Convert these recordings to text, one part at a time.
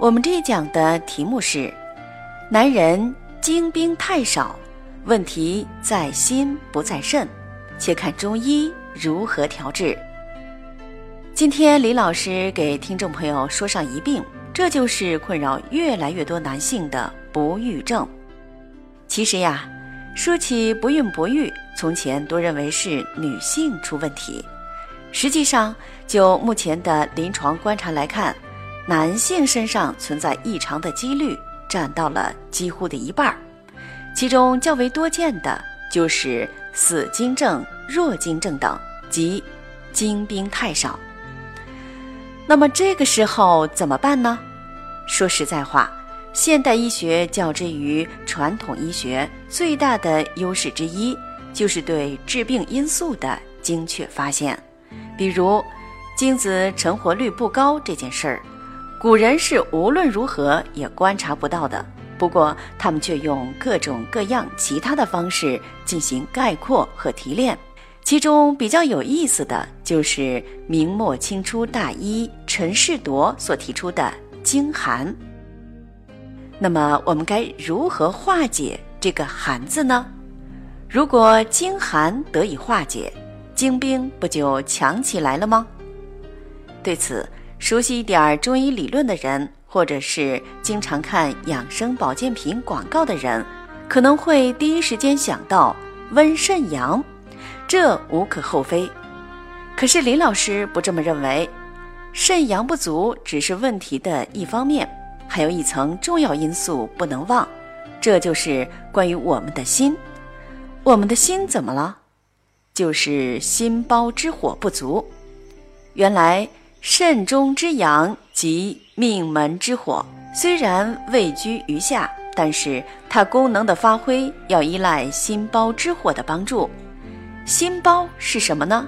我们这一讲的题目是：男人精兵太少，问题在心不在肾，且看中医如何调治。今天李老师给听众朋友说上一病，这就是困扰越来越多男性的不育症。其实呀，说起不孕不育，从前多认为是女性出问题，实际上就目前的临床观察来看。男性身上存在异常的几率占到了几乎的一半儿，其中较为多见的就是死精症、弱精症等，即精兵太少。那么这个时候怎么办呢？说实在话，现代医学较之于传统医学最大的优势之一，就是对致病因素的精确发现，比如精子成活率不高这件事儿。古人是无论如何也观察不到的，不过他们却用各种各样其他的方式进行概括和提炼。其中比较有意思的就是明末清初大医陈士铎所提出的经寒。那么我们该如何化解这个寒字呢？如果经寒得以化解，精兵不就强起来了吗？对此。熟悉一点中医理论的人，或者是经常看养生保健品广告的人，可能会第一时间想到温肾阳，这无可厚非。可是林老师不这么认为，肾阳不足只是问题的一方面，还有一层重要因素不能忘，这就是关于我们的心。我们的心怎么了？就是心包之火不足。原来。肾中之阳即命门之火，虽然位居于下，但是它功能的发挥要依赖心包之火的帮助。心包是什么呢？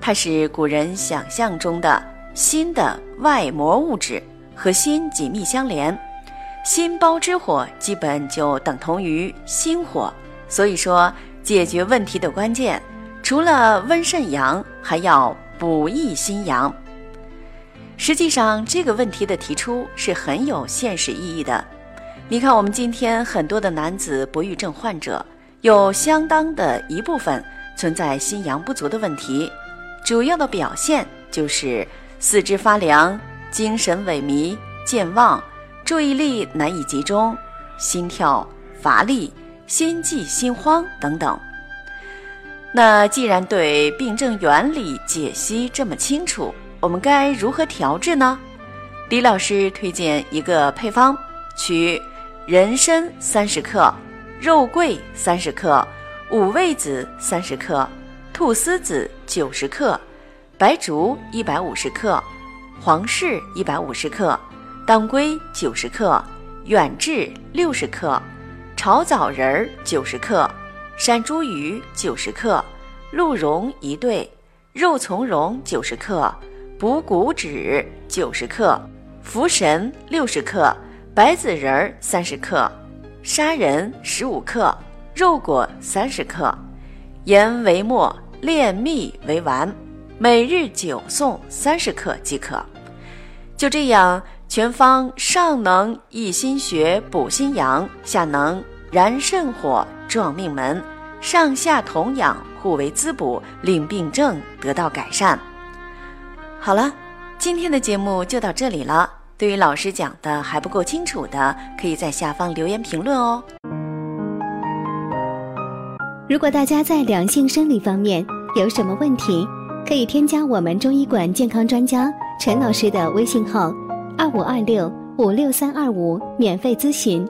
它是古人想象中的心的外膜物质，和心紧密相连。心包之火基本就等同于心火，所以说解决问题的关键，除了温肾阳，还要补益心阳。实际上，这个问题的提出是很有现实意义的。你看，我们今天很多的男子不育症患者，有相当的一部分存在心阳不足的问题，主要的表现就是四肢发凉、精神萎靡、健忘、注意力难以集中、心跳乏力、心悸心慌等等。那既然对病症原理解析这么清楚，我们该如何调制呢？李老师推荐一个配方：取人参三十克、肉桂三十克、五味子三十克、菟丝子九十克、白术一百五十克、黄芪一百五十克、当归九十克、远志六十克、炒枣仁儿九十克、山茱萸九十克、鹿茸一对、肉苁蓉九十克。补骨脂九十克，茯神六十克，白子仁儿三十克，砂仁十五克，肉果三十克，研为末，炼蜜为丸，每日九送三十克即可。就这样，全方上能益心血、补心阳，下能燃肾火、壮命门，上下同养，互为滋补，令病症得到改善。好了，今天的节目就到这里了。对于老师讲的还不够清楚的，可以在下方留言评论哦。如果大家在两性生理方面有什么问题，可以添加我们中医馆健康专家陈老师的微信号：二五二六五六三二五，免费咨询。